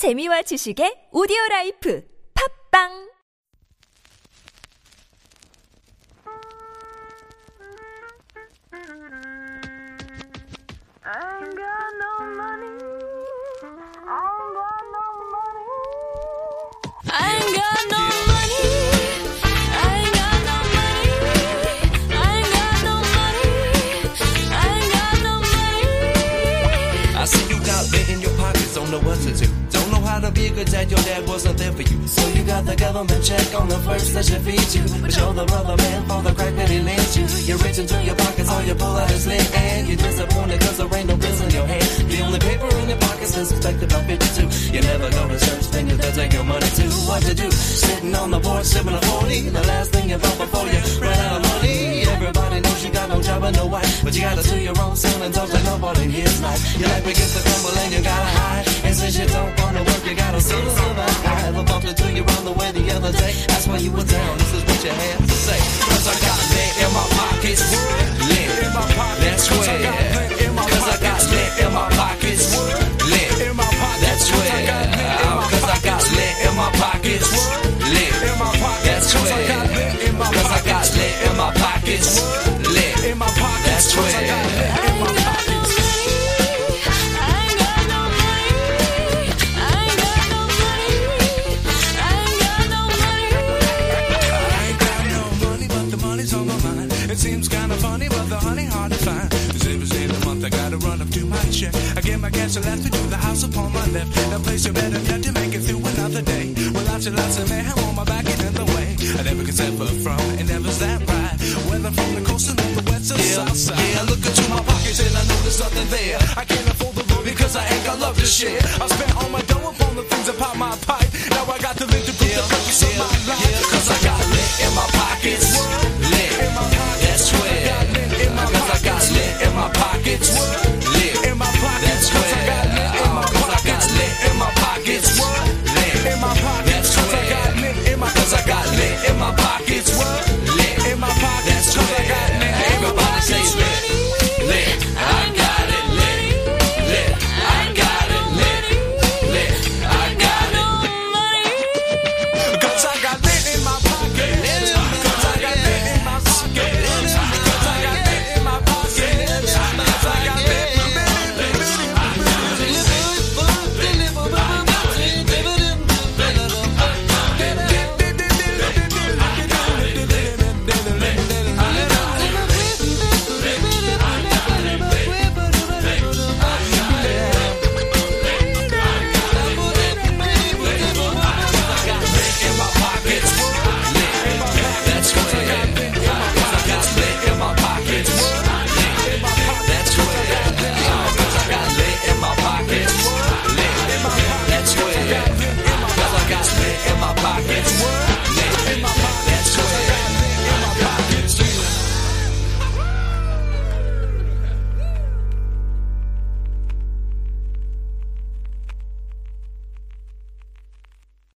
재미와 지식의 오디오 라이프 팝빵 know what to do. Don't be a good dad, your dad wasn't there for you. So you got the government check on the first that should feed you. But you're the brother man for the crack that he lent you. You reach into your pockets, all you pull out is lit, and you're disappointed cause there ain't no bills in your hand. The only paper in your pockets is suspected by 52. You never go to church, then you take your money too. What to do? Sitting on the porch, sipping a 40. The last thing you thought before you ran out of money. Everybody knows you got no job and no wife. But you gotta do your own and talk like nobody life. Your life begins to crumble and you gotta hide. And since you don't you gotta sort of survive. I ever bumped into you on the way the other day. That's why you were down. This is what you had to say. Cause I got lead in my pockets. I get my cash left to do the house upon my left. Now place you better not to make it through another day. Well, lots and lots of mayhem on my back and in the way. I never can suffer from, and never's that right. Whether from the coast or the west or south side. Yeah, I look into my pockets and I know there's nothing there. I can't afford the road because I ain't got love to share. I spent all my dough